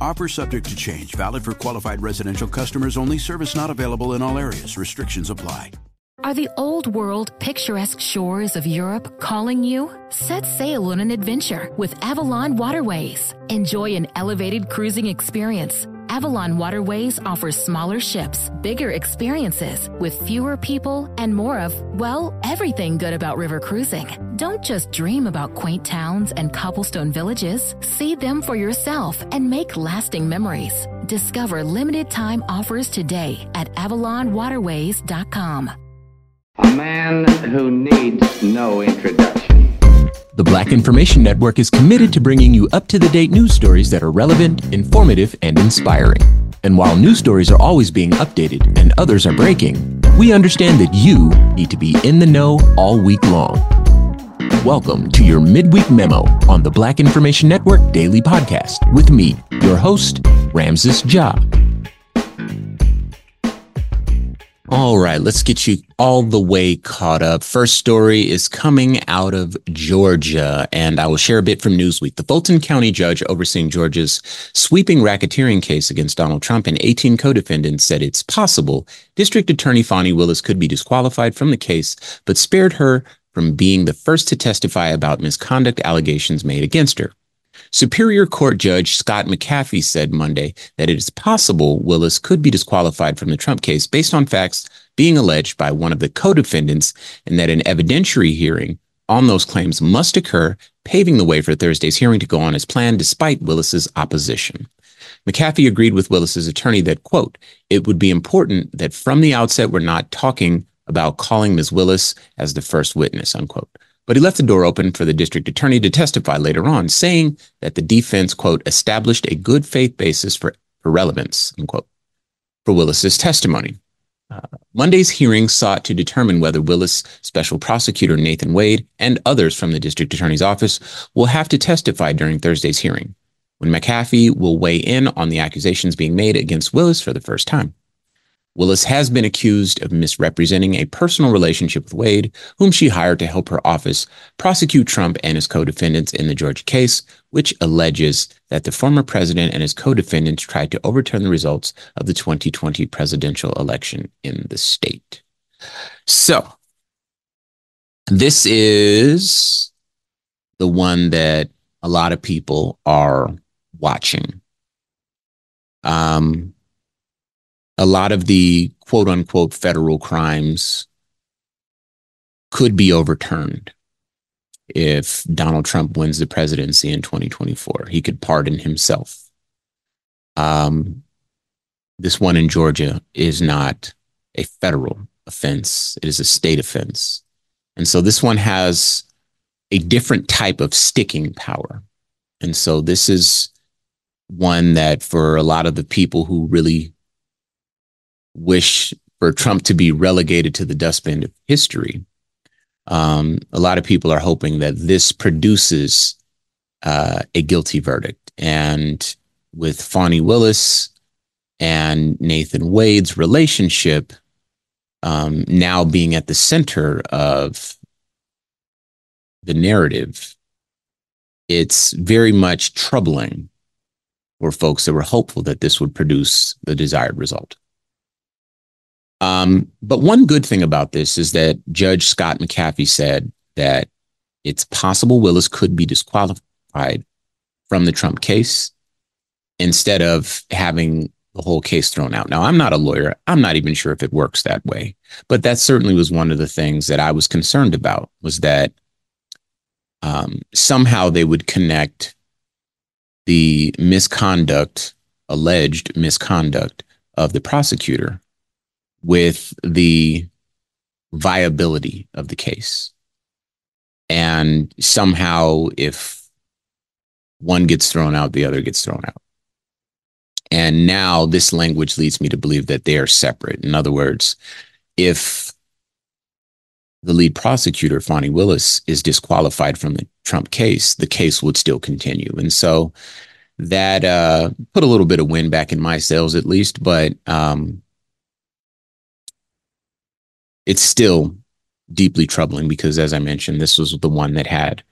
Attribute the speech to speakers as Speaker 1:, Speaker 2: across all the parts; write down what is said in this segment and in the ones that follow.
Speaker 1: Offer subject to change, valid for qualified residential customers only. Service not available in all areas. Restrictions apply.
Speaker 2: Are the old world picturesque shores of Europe calling you? Set sail on an adventure with Avalon Waterways. Enjoy an elevated cruising experience. Avalon Waterways offers smaller ships, bigger experiences, with fewer people and more of, well, everything good about river cruising. Don't just dream about quaint towns and cobblestone villages. See them for yourself and make lasting memories. Discover limited time offers today at avalonwaterways.com.
Speaker 3: A man who needs no introduction.
Speaker 4: The Black Information Network is committed to bringing you up to the date news stories that are relevant, informative, and inspiring. And while news stories are always being updated and others are breaking, we understand that you need to be in the know all week long. Welcome to your midweek memo on the Black Information Network Daily Podcast with me, your host, Ramses Ja. All right, let's get you all the way caught up. First story is coming out of Georgia, and I will share a bit from Newsweek. The Fulton County judge overseeing Georgia's sweeping racketeering case against Donald Trump and 18 co defendants said it's possible District Attorney Fani Willis could be disqualified from the case, but spared her from being the first to testify about misconduct allegations made against her. Superior Court Judge Scott McAfee said Monday that it is possible Willis could be disqualified from the Trump case based on facts being alleged by one of the co defendants, and that an evidentiary hearing on those claims must occur, paving the way for Thursday's hearing to go on as planned despite Willis's opposition. McAfee agreed with Willis's attorney that, quote, it would be important that from the outset we're not talking about calling Ms. Willis as the first witness, unquote. But he left the door open for the district attorney to testify later on, saying that the defense, quote, established a good faith basis for, for relevance, unquote, for Willis's testimony. Uh, Monday's hearing sought to determine whether Willis Special Prosecutor Nathan Wade and others from the district attorney's office will have to testify during Thursday's hearing, when McAfee will weigh in on the accusations being made against Willis for the first time. Willis has been accused of misrepresenting a personal relationship with Wade, whom she hired to help her office prosecute Trump and his co defendants in the Georgia case, which alleges that the former president and his co defendants tried to overturn the results of the 2020 presidential election in the state. So, this is the one that a lot of people are watching. Um, a lot of the quote unquote federal crimes could be overturned if Donald Trump wins the presidency in 2024. He could pardon himself. Um, this one in Georgia is not a federal offense, it is a state offense. And so this one has a different type of sticking power. And so this is one that for a lot of the people who really wish for Trump to be relegated to the dustbin of history. Um, a lot of people are hoping that this produces uh, a guilty verdict. And with Fani Willis and Nathan Wade's relationship um, now being at the center of the narrative, it's very much troubling for folks that were hopeful that this would produce the desired result. Um, but one good thing about this is that Judge Scott McAfee said that it's possible Willis could be disqualified from the Trump case instead of having the whole case thrown out. Now, I'm not a lawyer. I'm not even sure if it works that way. But that certainly was one of the things that I was concerned about was that um, somehow they would connect the misconduct, alleged misconduct of the prosecutor with the viability of the case. And somehow, if one gets thrown out, the other gets thrown out. And now this language leads me to believe that they are separate. In other words, if the lead prosecutor, Fani Willis, is disqualified from the Trump case, the case would still continue. And so that uh, put a little bit of wind back in my sails, at least. But um, it's still deeply troubling because, as I mentioned, this was the one that had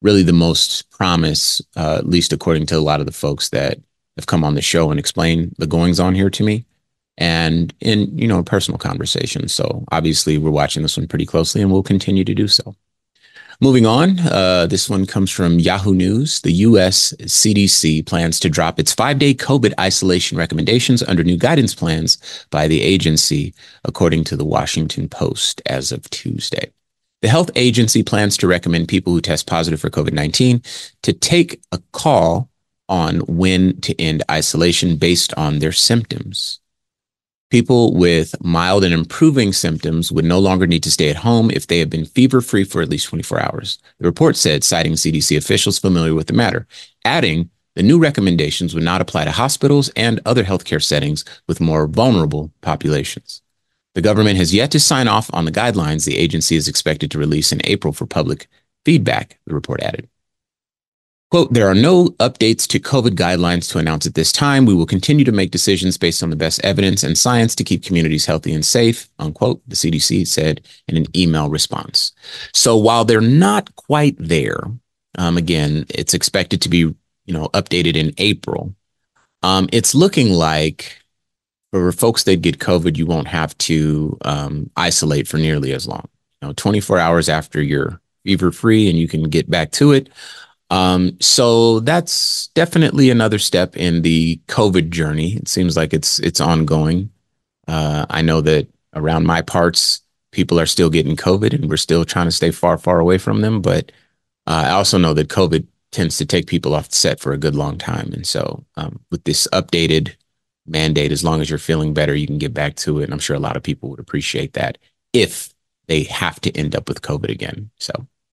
Speaker 4: really the most promise, uh, at least according to a lot of the folks that have come on the show and explained the goings on here to me. And in you know personal conversations so obviously we're watching this one pretty closely and we'll continue to do so moving on uh, this one comes from yahoo news the us cdc plans to drop its five-day covid isolation recommendations under new guidance plans by the agency according to the washington post as of tuesday the health agency plans to recommend people who test positive for COVID 19 to take a call on when to end isolation based on their symptoms. People with mild and improving symptoms would no longer need to stay at home if they have been fever free for at least 24 hours. The report said, citing CDC officials familiar with the matter, adding the new recommendations would not apply to hospitals and other healthcare settings with more vulnerable populations. The government has yet to sign off on the guidelines the agency is expected to release in April for public feedback, the report added. Quote, there are no updates to COVID guidelines to announce at this time. We will continue to make decisions based on the best evidence and science to keep communities healthy and safe, unquote, the CDC said in an email response. So while they're not quite there, um, again, it's expected to be, you know, updated in April. Um, it's looking like for folks that get COVID, you won't have to um, isolate for nearly as long. You know, 24 hours after you're fever free and you can get back to it. Um, so that's definitely another step in the COVID journey. It seems like it's it's ongoing. Uh, I know that around my parts, people are still getting COVID, and we're still trying to stay far, far away from them. But uh, I also know that COVID tends to take people off the set for a good long time, and so um, with this updated mandate, as long as you're feeling better, you can get back to it. And I'm sure a lot of people would appreciate that if they have to end up with COVID again. So.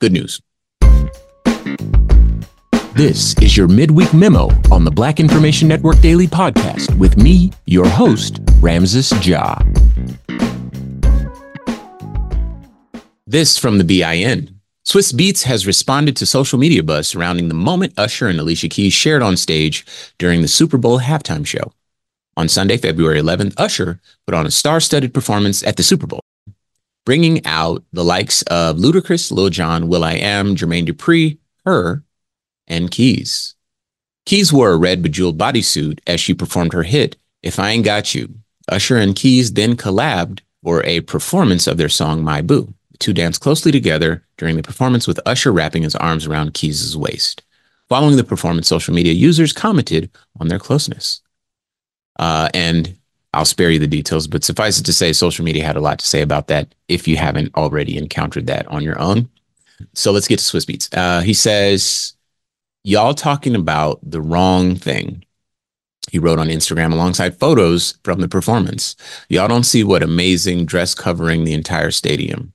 Speaker 4: Good news. This is your midweek memo on the Black Information Network Daily Podcast with me, your host, Ramses Ja. This from the BIN. Swizz Beatz has responded to social media buzz surrounding the moment Usher and Alicia Keys shared on stage during the Super Bowl halftime show. On Sunday, February 11th, Usher put on a star studded performance at the Super Bowl, bringing out the likes of Ludacris, Lil Jon, will.i.am, Jermaine Dupri, H.E.R., and Keys. Keys wore a red bejeweled bodysuit as she performed her hit, If I Ain't Got You. Usher and Keys then collabed for a performance of their song My Boo. The two danced closely together during the performance with Usher wrapping his arms around Keys' waist. Following the performance, social media users commented on their closeness. Uh, and I'll spare you the details, but suffice it to say, social media had a lot to say about that if you haven't already encountered that on your own. So let's get to Swizz Beatz. Uh, he says, Y'all talking about the wrong thing. He wrote on Instagram alongside photos from the performance. Y'all don't see what amazing dress covering the entire stadium.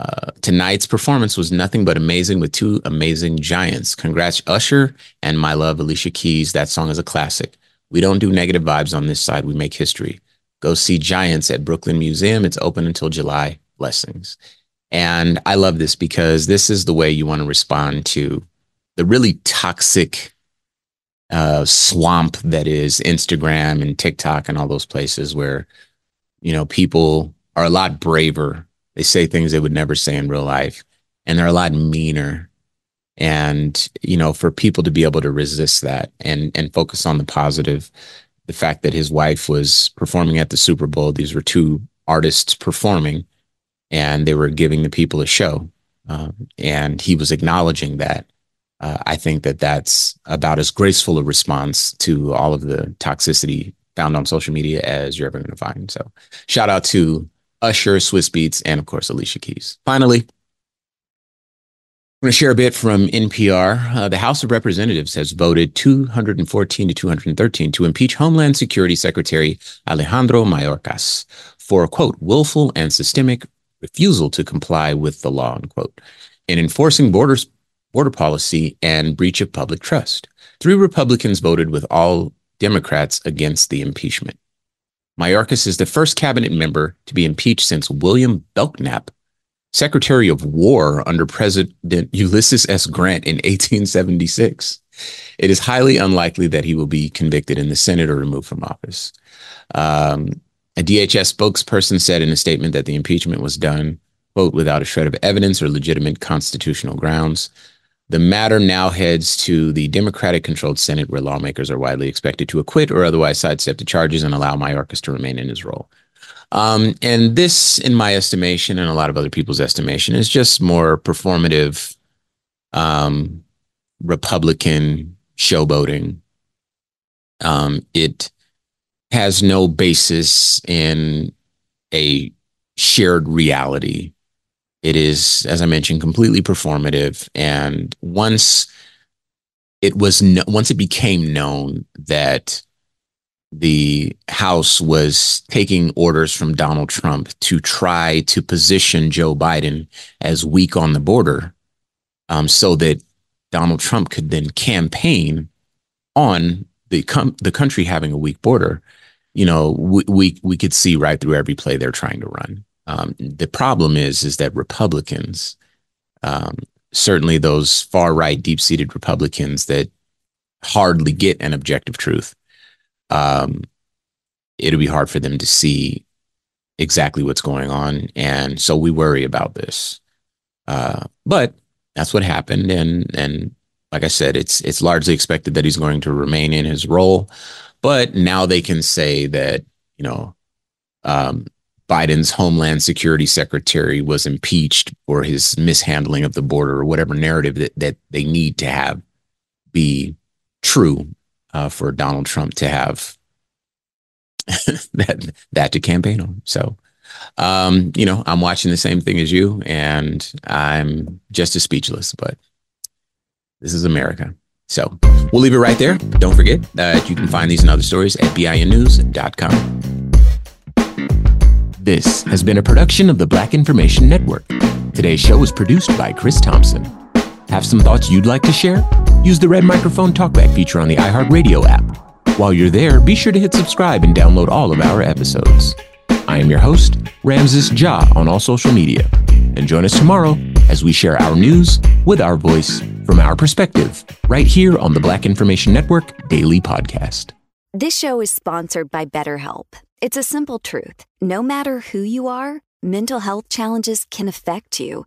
Speaker 4: Uh, tonight's performance was nothing but amazing with two amazing giants. Congrats, Usher and my love, Alicia Keys. That song is a classic. We don't do negative vibes on this side. We make history. Go see Giants at Brooklyn Museum. It's open until July. Blessings. And I love this because this is the way you want to respond to the really toxic uh, swamp that is Instagram and TikTok and all those places where, you know, people are a lot braver. They say things they would never say in real life, and they're a lot meaner. And you know, for people to be able to resist that and and focus on the positive, the fact that his wife was performing at the Super Bowl. These were two artists performing, and they were giving the people a show, um, and he was acknowledging that uh, I think that that's about as graceful a response to all of the toxicity found on social media as you're ever going to find. So, shout out to Usher, swizz beatz and of course, Alicia Keys. Finally, I'm going to share a bit from NPR. Uh, the House of Representatives has voted 214 to 213 to impeach Homeland Security Secretary Alejandro Mayorkas for, quote, willful and systemic refusal to comply with the law, unquote, in enforcing borders border policy, and breach of public trust. Three Republicans voted with all Democrats against the impeachment. Mayorkas is the first cabinet member to be impeached since William Belknap, Secretary of War under President Ulysses S. Grant in 1876. It is highly unlikely that he will be convicted in the Senate or removed from office. Um, a DHS spokesperson said in a statement that the impeachment was done, quote, without a shred of evidence or legitimate constitutional grounds. The matter now heads to the Democratic controlled Senate, where lawmakers are widely expected to acquit or otherwise sidestep the charges and allow Mayorkas to remain in his role. Um, and this, in my estimation, and a lot of other people's estimation, is just more performative um, Republican showboating. Um, it has no basis in a shared reality it is, as I mentioned, completely performative. And once it was, no, once it became known that the House was taking orders from Donald Trump to try to position Joe Biden as weak on the border um, so that Donald Trump could then campaign on the com- the country having a weak border. You know, we, we we could see right through every play they're trying to run. Um, the problem is is that Republicans, um, certainly those far right, deep seated Republicans that hardly get an objective truth, um, it'll be hard for them to see exactly what's going on. And so we worry about this. Uh, but that's what happened. And, and like I said, it's, it's largely expected that he's going to remain in his role. But now they can say that, you know, um, Biden's Homeland Security Secretary was impeached for his mishandling of the border or whatever narrative that, that they need to have be true uh, for Donald Trump to have that that to campaign on. So, um, you know, I'm watching the same thing as you, and I'm just as speechless. But this is America. So we'll leave it right there. Don't forget that you can find these and other stories at binnews.com. This has been a production of the Black Information Network. Today's show was produced by Chris Thompson. Have some thoughts you'd like to share? Use the red microphone talkback feature on the iHeartRadio app. While you're there, be sure to hit subscribe and download all of our episodes. I am your host, Ramses Ja, on all social media. And join us tomorrow as we share our news with our voice from our perspective, right here on the Black Information Network Daily Podcast.
Speaker 5: This show is sponsored by BetterHelp. It's a simple truth. No matter who you are, mental health challenges can affect you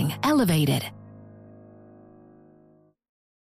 Speaker 2: elevated.